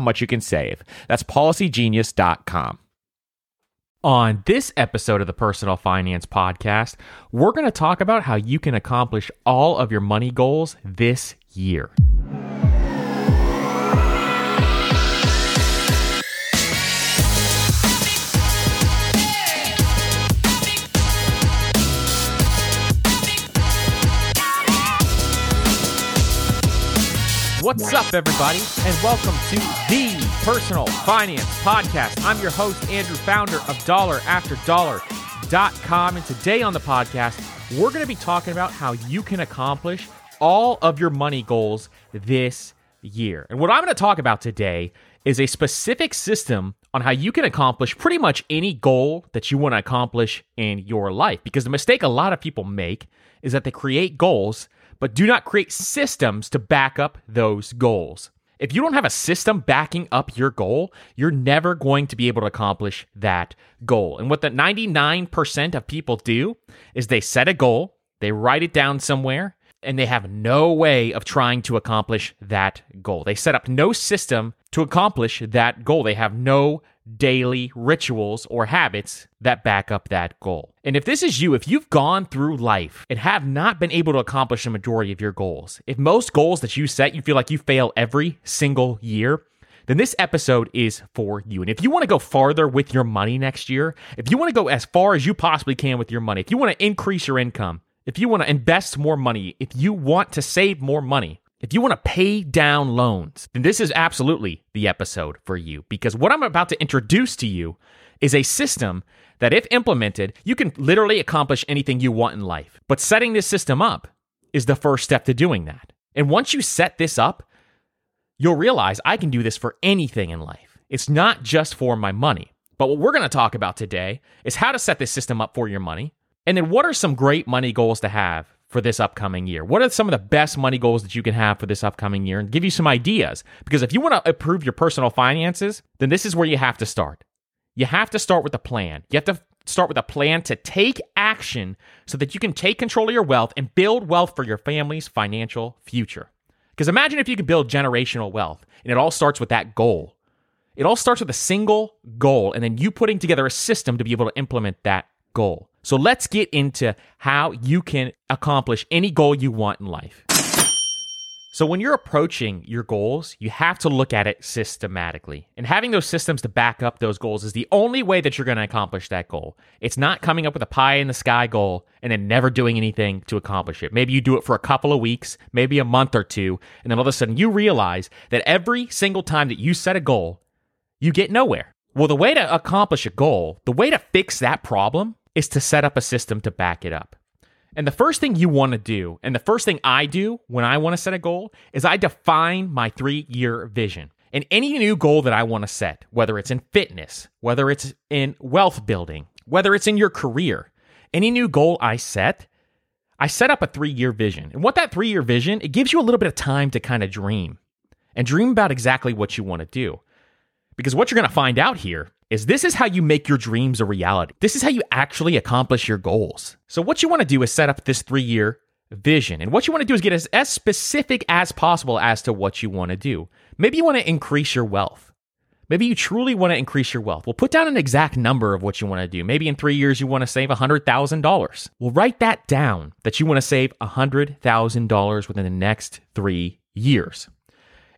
much you can save. That's policygenius.com. On this episode of the Personal Finance Podcast, we're going to talk about how you can accomplish all of your money goals this year. What's up, everybody, and welcome to the Personal Finance Podcast. I'm your host, Andrew, founder of DollarAfterDollar.com. And today on the podcast, we're going to be talking about how you can accomplish all of your money goals this year. And what I'm going to talk about today is a specific system on how you can accomplish pretty much any goal that you want to accomplish in your life. Because the mistake a lot of people make is that they create goals but do not create systems to back up those goals. If you don't have a system backing up your goal, you're never going to be able to accomplish that goal. And what the 99% of people do is they set a goal, they write it down somewhere, and they have no way of trying to accomplish that goal. They set up no system to accomplish that goal. They have no daily rituals or habits that back up that goal. And if this is you, if you've gone through life and have not been able to accomplish a majority of your goals, if most goals that you set, you feel like you fail every single year, then this episode is for you. And if you want to go farther with your money next year, if you want to go as far as you possibly can with your money, if you want to increase your income, if you want to invest more money, if you want to save more money, if you want to pay down loans, then this is absolutely the episode for you because what I'm about to introduce to you is a system that, if implemented, you can literally accomplish anything you want in life. But setting this system up is the first step to doing that. And once you set this up, you'll realize I can do this for anything in life. It's not just for my money. But what we're going to talk about today is how to set this system up for your money. And then what are some great money goals to have for this upcoming year? What are some of the best money goals that you can have for this upcoming year and give you some ideas? Because if you want to improve your personal finances, then this is where you have to start. You have to start with a plan. You have to start with a plan to take action so that you can take control of your wealth and build wealth for your family's financial future. Because imagine if you could build generational wealth and it all starts with that goal. It all starts with a single goal and then you putting together a system to be able to implement that goal. So let's get into how you can accomplish any goal you want in life. So, when you're approaching your goals, you have to look at it systematically. And having those systems to back up those goals is the only way that you're going to accomplish that goal. It's not coming up with a pie in the sky goal and then never doing anything to accomplish it. Maybe you do it for a couple of weeks, maybe a month or two, and then all of a sudden you realize that every single time that you set a goal, you get nowhere. Well, the way to accomplish a goal, the way to fix that problem is to set up a system to back it up. And the first thing you want to do, and the first thing I do when I want to set a goal, is I define my three year vision. And any new goal that I want to set, whether it's in fitness, whether it's in wealth building, whether it's in your career, any new goal I set, I set up a three year vision. And what that three year vision, it gives you a little bit of time to kind of dream and dream about exactly what you want to do. Because what you're going to find out here is this is how you make your dreams a reality. This is how you actually accomplish your goals. So, what you want to do is set up this three year vision. And what you want to do is get as, as specific as possible as to what you want to do. Maybe you want to increase your wealth. Maybe you truly want to increase your wealth. Well, put down an exact number of what you want to do. Maybe in three years, you want to save $100,000. Well, write that down that you want to save $100,000 within the next three years.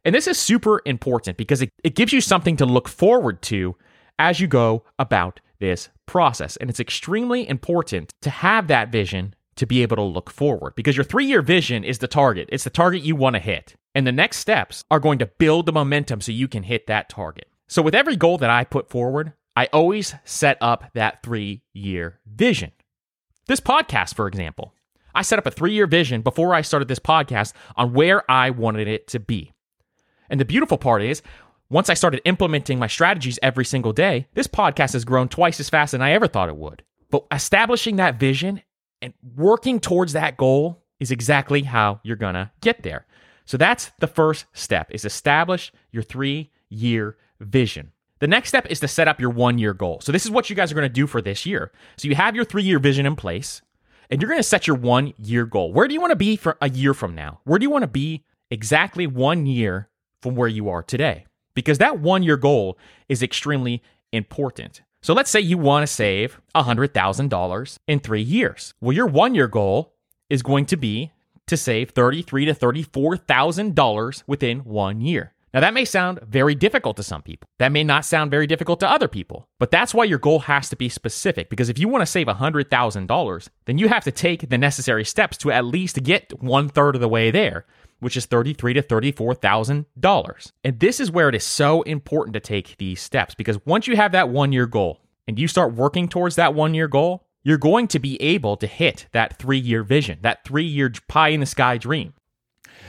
And this is super important because it, it gives you something to look forward to as you go about this process. And it's extremely important to have that vision to be able to look forward because your three year vision is the target. It's the target you want to hit. And the next steps are going to build the momentum so you can hit that target. So, with every goal that I put forward, I always set up that three year vision. This podcast, for example, I set up a three year vision before I started this podcast on where I wanted it to be. And the beautiful part is, once I started implementing my strategies every single day, this podcast has grown twice as fast than I ever thought it would. But establishing that vision and working towards that goal is exactly how you're going to get there. So that's the first step is establish your 3-year vision. The next step is to set up your 1-year goal. So this is what you guys are going to do for this year. So you have your 3-year vision in place and you're going to set your 1-year goal. Where do you want to be for a year from now? Where do you want to be exactly 1 year from where you are today? because that one year goal is extremely important. So let's say you want to save $100,000 in three years. Well, your one year goal is going to be to save $33,000 to $34,000 within one year. Now, that may sound very difficult to some people. That may not sound very difficult to other people. But that's why your goal has to be specific because if you want to save $100,000, then you have to take the necessary steps to at least get one third of the way there which is thirty-three to thirty-four thousand dollars. And this is where it is so important to take these steps because once you have that one-year goal and you start working towards that one-year goal, you're going to be able to hit that three-year vision, that three-year pie in the sky dream.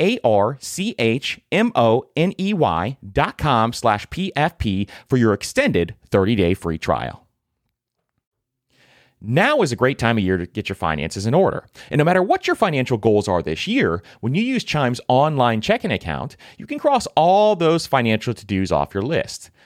a R C H M O N E Y dot com slash PFP for your extended 30 day free trial. Now is a great time of year to get your finances in order. And no matter what your financial goals are this year, when you use Chime's online checking account, you can cross all those financial to dos off your list.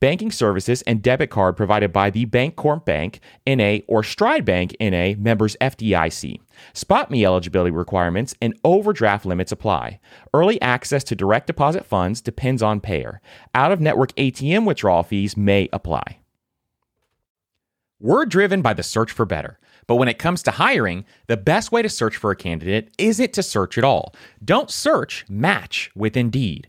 Banking services and debit card provided by the Bancorp Bank, NA, or Stride Bank, NA, members FDIC. SpotMe eligibility requirements and overdraft limits apply. Early access to direct deposit funds depends on payer. Out of network ATM withdrawal fees may apply. We're driven by the search for better. But when it comes to hiring, the best way to search for a candidate isn't to search at all. Don't search, match with Indeed.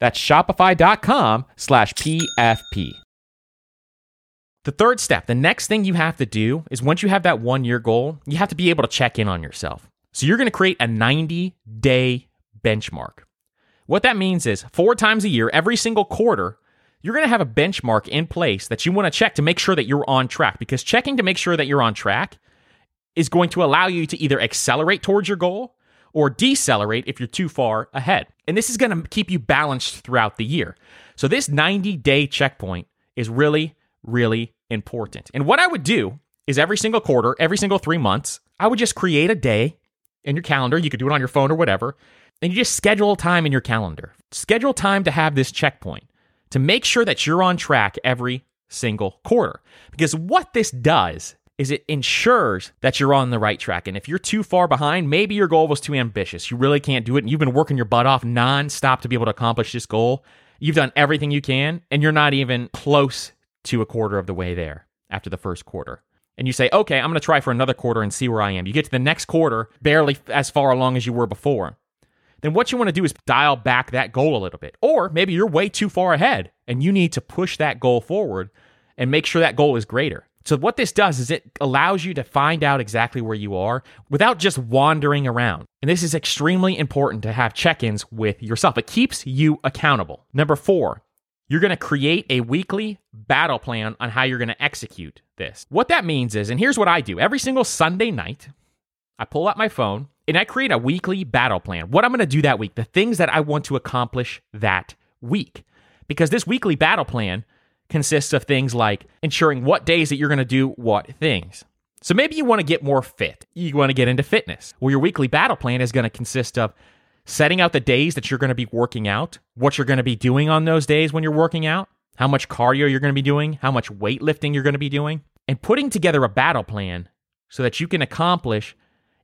That's shopify.com slash PFP. The third step, the next thing you have to do is once you have that one year goal, you have to be able to check in on yourself. So you're going to create a 90 day benchmark. What that means is four times a year, every single quarter, you're going to have a benchmark in place that you want to check to make sure that you're on track because checking to make sure that you're on track is going to allow you to either accelerate towards your goal or decelerate if you're too far ahead. And this is going to keep you balanced throughout the year. So, this 90 day checkpoint is really, really important. And what I would do is every single quarter, every single three months, I would just create a day in your calendar. You could do it on your phone or whatever. And you just schedule time in your calendar. Schedule time to have this checkpoint to make sure that you're on track every single quarter. Because what this does is it ensures that you're on the right track. And if you're too far behind, maybe your goal was too ambitious. You really can't do it. And you've been working your butt off nonstop to be able to accomplish this goal. You've done everything you can, and you're not even close to a quarter of the way there after the first quarter. And you say, okay, I'm going to try for another quarter and see where I am. You get to the next quarter, barely as far along as you were before. Then what you want to do is dial back that goal a little bit. Or maybe you're way too far ahead and you need to push that goal forward and make sure that goal is greater. So, what this does is it allows you to find out exactly where you are without just wandering around. And this is extremely important to have check ins with yourself. It keeps you accountable. Number four, you're going to create a weekly battle plan on how you're going to execute this. What that means is, and here's what I do every single Sunday night, I pull out my phone and I create a weekly battle plan. What I'm going to do that week, the things that I want to accomplish that week. Because this weekly battle plan consists of things like ensuring what days that you're going to do what things. So maybe you want to get more fit. You want to get into fitness. Well, your weekly battle plan is going to consist of setting out the days that you're going to be working out, what you're going to be doing on those days when you're working out, how much cardio you're going to be doing, how much weightlifting you're going to be doing, and putting together a battle plan so that you can accomplish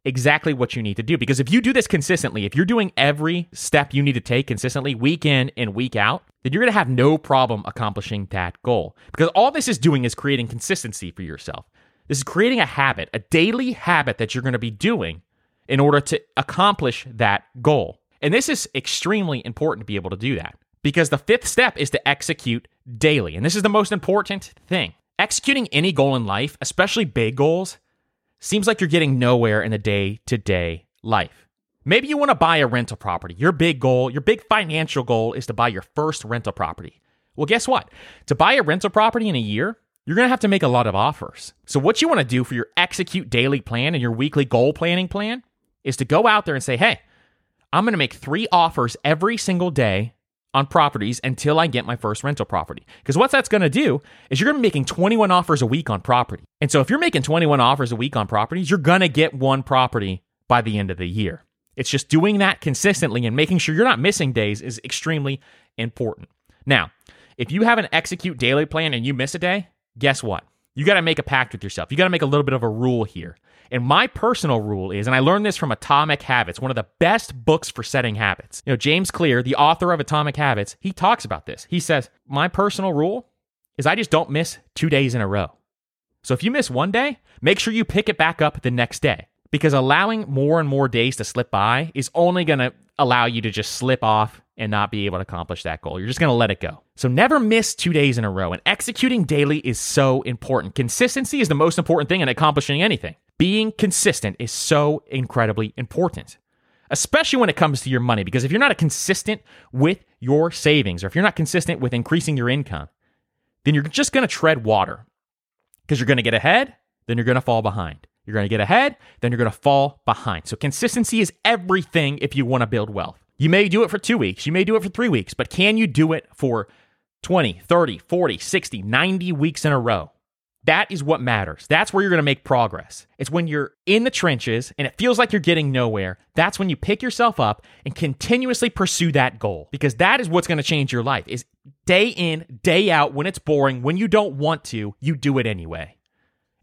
exactly what you need to do. Because if you do this consistently, if you're doing every step you need to take consistently, week in and week out, then you're going to have no problem accomplishing that goal. Because all this is doing is creating consistency for yourself. This is creating a habit, a daily habit that you're going to be doing in order to accomplish that goal. And this is extremely important to be able to do that because the fifth step is to execute daily. And this is the most important thing. Executing any goal in life, especially big goals, seems like you're getting nowhere in the day to day life. Maybe you want to buy a rental property. Your big goal, your big financial goal is to buy your first rental property. Well, guess what? To buy a rental property in a year, you're going to have to make a lot of offers. So, what you want to do for your execute daily plan and your weekly goal planning plan is to go out there and say, hey, I'm going to make three offers every single day on properties until I get my first rental property. Because what that's going to do is you're going to be making 21 offers a week on property. And so, if you're making 21 offers a week on properties, you're going to get one property by the end of the year. It's just doing that consistently and making sure you're not missing days is extremely important. Now, if you have an execute daily plan and you miss a day, guess what? You got to make a pact with yourself. You got to make a little bit of a rule here. And my personal rule is, and I learned this from Atomic Habits, one of the best books for setting habits. You know, James Clear, the author of Atomic Habits, he talks about this. He says, My personal rule is I just don't miss two days in a row. So if you miss one day, make sure you pick it back up the next day because allowing more and more days to slip by is only going to allow you to just slip off and not be able to accomplish that goal. You're just going to let it go. So never miss two days in a row. And executing daily is so important. Consistency is the most important thing in accomplishing anything. Being consistent is so incredibly important, especially when it comes to your money. Because if you're not consistent with your savings or if you're not consistent with increasing your income, then you're just going to tread water because you're going to get ahead, then you're going to fall behind. You're going to get ahead, then you're going to fall behind. So consistency is everything if you want to build wealth. You may do it for two weeks, you may do it for three weeks, but can you do it for 20, 30, 40, 60, 90 weeks in a row? That is what matters. That's where you're going to make progress. It's when you're in the trenches and it feels like you're getting nowhere. That's when you pick yourself up and continuously pursue that goal because that is what's going to change your life. Is day in, day out when it's boring, when you don't want to, you do it anyway.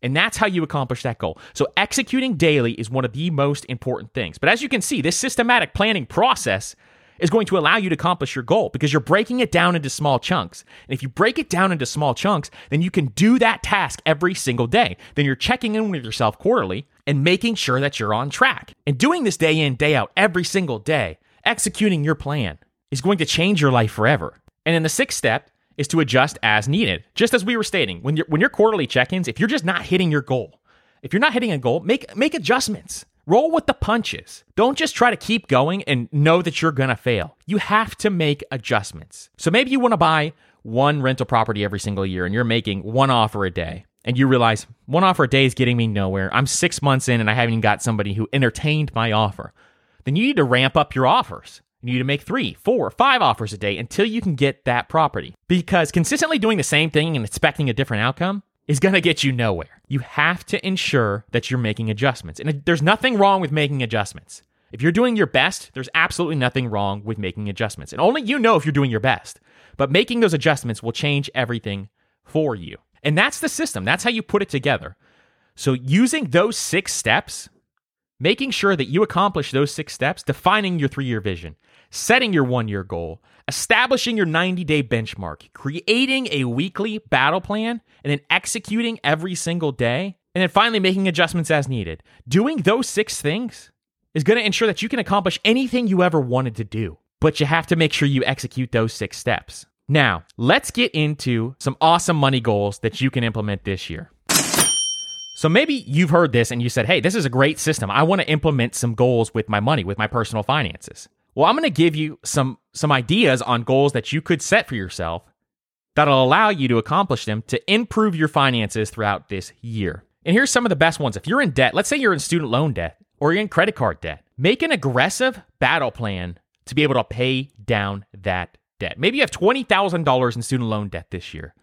And that's how you accomplish that goal. So, executing daily is one of the most important things. But as you can see, this systematic planning process is going to allow you to accomplish your goal because you're breaking it down into small chunks. And if you break it down into small chunks, then you can do that task every single day. Then you're checking in with yourself quarterly and making sure that you're on track. And doing this day in, day out, every single day, executing your plan is going to change your life forever. And in the sixth step, is to adjust as needed. Just as we were stating, when you're when your quarterly check-ins, if you're just not hitting your goal, if you're not hitting a goal, make make adjustments. Roll with the punches. Don't just try to keep going and know that you're going to fail. You have to make adjustments. So maybe you want to buy one rental property every single year and you're making one offer a day and you realize one offer a day is getting me nowhere. I'm 6 months in and I haven't even got somebody who entertained my offer. Then you need to ramp up your offers. You need to make three, four, five offers a day until you can get that property. Because consistently doing the same thing and expecting a different outcome is going to get you nowhere. You have to ensure that you're making adjustments. And there's nothing wrong with making adjustments. If you're doing your best, there's absolutely nothing wrong with making adjustments. And only you know if you're doing your best. But making those adjustments will change everything for you. And that's the system. That's how you put it together. So using those six steps, making sure that you accomplish those six steps, defining your three year vision, setting your one year goal, establishing your 90 day benchmark, creating a weekly battle plan, and then executing every single day, and then finally making adjustments as needed. Doing those six things is going to ensure that you can accomplish anything you ever wanted to do, but you have to make sure you execute those six steps. Now, let's get into some awesome money goals that you can implement this year. So maybe you've heard this and you said, hey, this is a great system. I want to implement some goals with my money, with my personal finances. Well, I'm going to give you some some ideas on goals that you could set for yourself that'll allow you to accomplish them to improve your finances throughout this year. And here's some of the best ones. If you're in debt, let's say you're in student loan debt or you're in credit card debt, make an aggressive battle plan to be able to pay down that debt. Maybe you have $20,000 in student loan debt this year.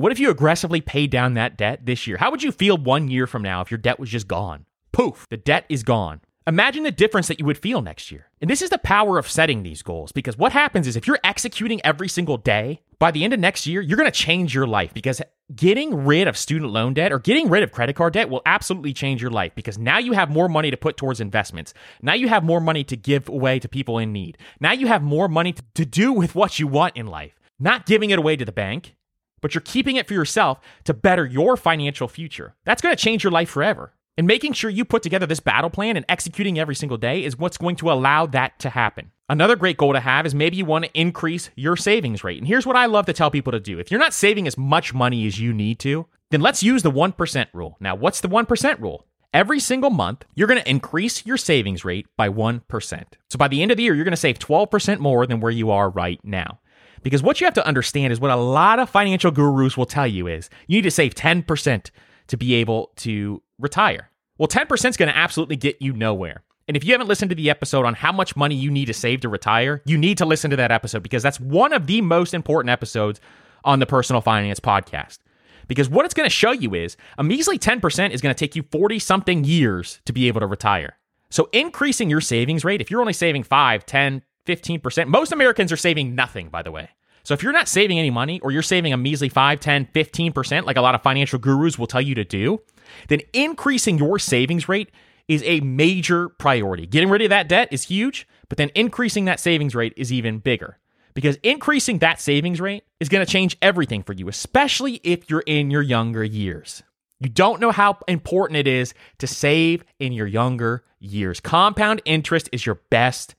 What if you aggressively pay down that debt this year? How would you feel one year from now if your debt was just gone? Poof, the debt is gone. Imagine the difference that you would feel next year. And this is the power of setting these goals because what happens is if you're executing every single day, by the end of next year, you're going to change your life because getting rid of student loan debt or getting rid of credit card debt will absolutely change your life because now you have more money to put towards investments. Now you have more money to give away to people in need. Now you have more money to, to do with what you want in life, not giving it away to the bank, but you're keeping it for yourself to better your financial future. That's going to change your life forever. And making sure you put together this battle plan and executing every single day is what's going to allow that to happen. Another great goal to have is maybe you want to increase your savings rate. And here's what I love to tell people to do if you're not saving as much money as you need to, then let's use the 1% rule. Now, what's the 1% rule? Every single month, you're going to increase your savings rate by 1%. So by the end of the year, you're going to save 12% more than where you are right now. Because what you have to understand is what a lot of financial gurus will tell you is you need to save 10% to be able to retire. Well, 10% is going to absolutely get you nowhere. And if you haven't listened to the episode on how much money you need to save to retire, you need to listen to that episode because that's one of the most important episodes on the Personal Finance Podcast. Because what it's going to show you is a measly 10% is going to take you 40 something years to be able to retire. So increasing your savings rate, if you're only saving 5, 10, 15%, most Americans are saving nothing, by the way. So if you're not saving any money or you're saving a measly 5, 10, 15%, like a lot of financial gurus will tell you to do, then increasing your savings rate is a major priority. Getting rid of that debt is huge, but then increasing that savings rate is even bigger because increasing that savings rate is going to change everything for you, especially if you're in your younger years. You don't know how important it is to save in your younger years. Compound interest is your best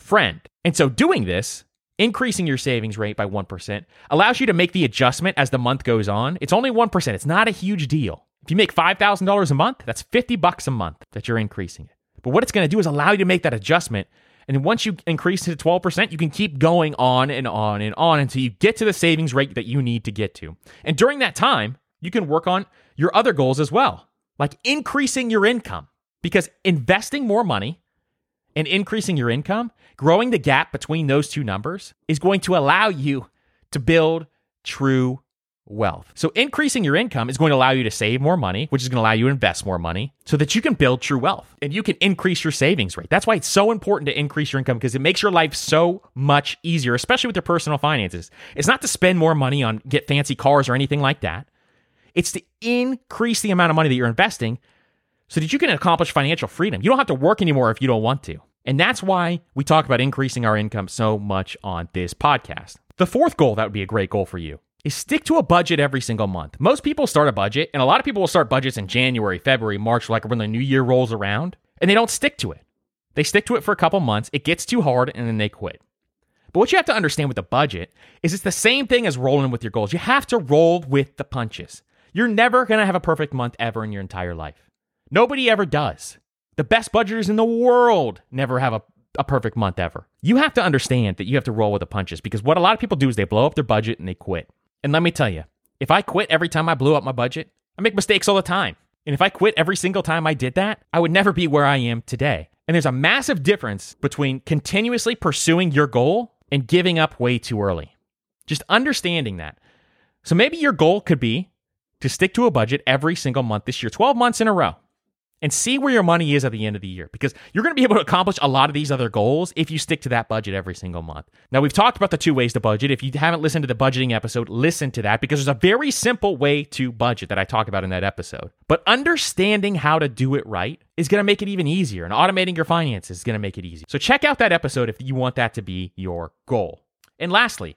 friend. And so doing this, increasing your savings rate by 1%, allows you to make the adjustment as the month goes on. It's only 1%. It's not a huge deal. If you make $5,000 a month, that's 50 bucks a month that you're increasing it. But what it's going to do is allow you to make that adjustment and once you increase it to 12%, you can keep going on and on and on until you get to the savings rate that you need to get to. And during that time, you can work on your other goals as well, like increasing your income. Because investing more money and increasing your income, growing the gap between those two numbers, is going to allow you to build true wealth. So increasing your income is going to allow you to save more money, which is going to allow you to invest more money so that you can build true wealth and you can increase your savings rate. That's why it's so important to increase your income because it makes your life so much easier, especially with your personal finances. It's not to spend more money on get fancy cars or anything like that. It's to increase the amount of money that you're investing so that you can accomplish financial freedom. You don't have to work anymore if you don't want to. And that's why we talk about increasing our income so much on this podcast. The fourth goal that would be a great goal for you is stick to a budget every single month. Most people start a budget, and a lot of people will start budgets in January, February, March, like when the new year rolls around, and they don't stick to it. They stick to it for a couple months, it gets too hard, and then they quit. But what you have to understand with the budget is it's the same thing as rolling with your goals. You have to roll with the punches. You're never going to have a perfect month ever in your entire life. Nobody ever does. The best budgeters in the world never have a, a perfect month ever. You have to understand that you have to roll with the punches because what a lot of people do is they blow up their budget and they quit. And let me tell you, if I quit every time I blew up my budget, I make mistakes all the time. And if I quit every single time I did that, I would never be where I am today. And there's a massive difference between continuously pursuing your goal and giving up way too early. Just understanding that. So maybe your goal could be to stick to a budget every single month this year, 12 months in a row and see where your money is at the end of the year because you're going to be able to accomplish a lot of these other goals if you stick to that budget every single month. Now, we've talked about the two ways to budget. If you haven't listened to the budgeting episode, listen to that because there's a very simple way to budget that I talk about in that episode. But understanding how to do it right is going to make it even easier, and automating your finances is going to make it easy. So, check out that episode if you want that to be your goal. And lastly,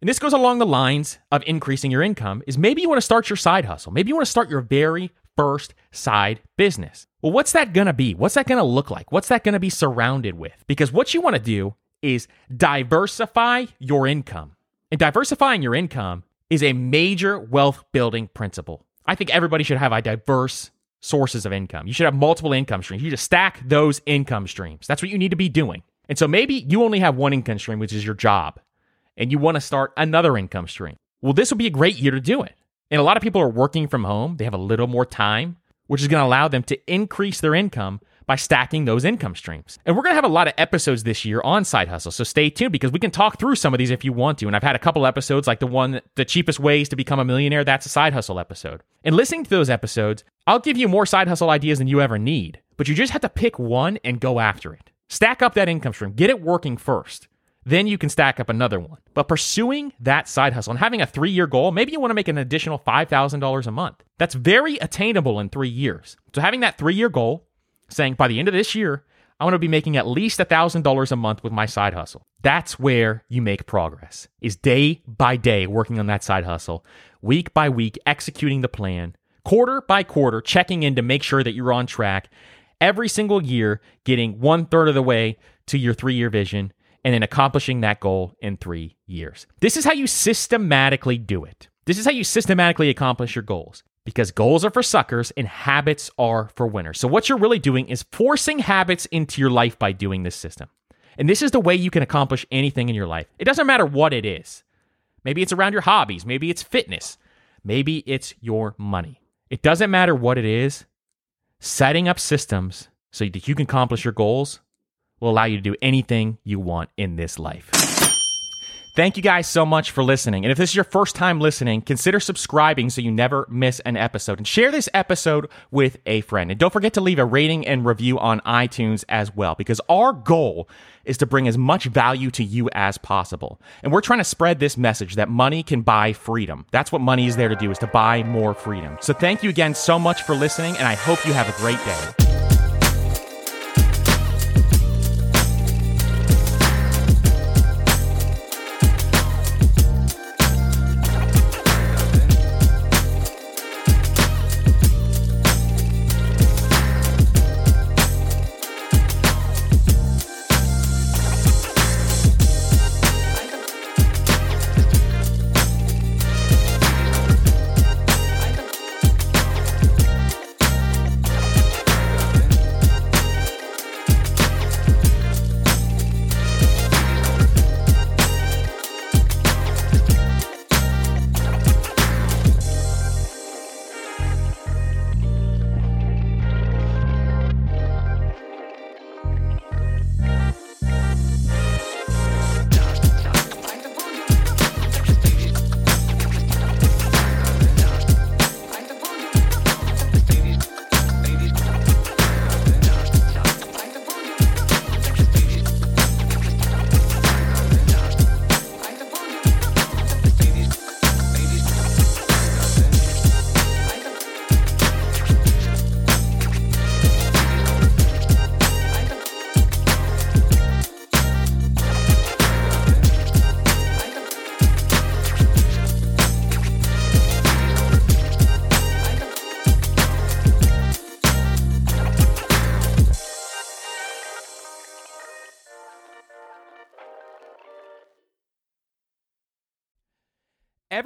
and this goes along the lines of increasing your income, is maybe you want to start your side hustle. Maybe you want to start your very first side business. Well, what's that gonna be? What's that gonna look like? What's that gonna be surrounded with? Because what you wanna do is diversify your income. And diversifying your income is a major wealth building principle. I think everybody should have a diverse sources of income. You should have multiple income streams. You just stack those income streams. That's what you need to be doing. And so maybe you only have one income stream, which is your job, and you want to start another income stream. Well, this would be a great year to do it. And a lot of people are working from home. They have a little more time, which is going to allow them to increase their income by stacking those income streams. And we're going to have a lot of episodes this year on side hustle. So stay tuned because we can talk through some of these if you want to. And I've had a couple episodes like the one, the cheapest ways to become a millionaire. That's a side hustle episode. And listening to those episodes, I'll give you more side hustle ideas than you ever need, but you just have to pick one and go after it. Stack up that income stream, get it working first then you can stack up another one. But pursuing that side hustle and having a three year goal, maybe you want to make an additional $5,000 a month. That's very attainable in three years. So having that three year goal, saying by the end of this year, I want to be making at least $1,000 a month with my side hustle. That's where you make progress, is day by day working on that side hustle, week by week, executing the plan, quarter by quarter, checking in to make sure that you're on track, every single year, getting one third of the way to your three year vision and then accomplishing that goal in three years. This is how you systematically do it. This is how you systematically accomplish your goals. because goals are for suckers and habits are for winners. So, what you're really doing is forcing habits into your life by doing this system. And this is the way you can accomplish anything in your life. It doesn't matter what it is. Maybe it's around your hobbies, maybe it's fitness, maybe it's your money. It doesn't matter what it is. Setting up systems so that you can accomplish your goals will allow you to do anything you want in this life. Thank you guys so much for listening. And if this is your first time listening, consider subscribing so you never miss an episode. And share this episode with a friend. And don't forget to leave a rating and review on iTunes as well, because our goal is to bring as much value to you as possible. And we're trying to spread this message that money can buy freedom. That's what money is there to do, is to buy more freedom. So thank you again so much for listening, and I hope you have a great day.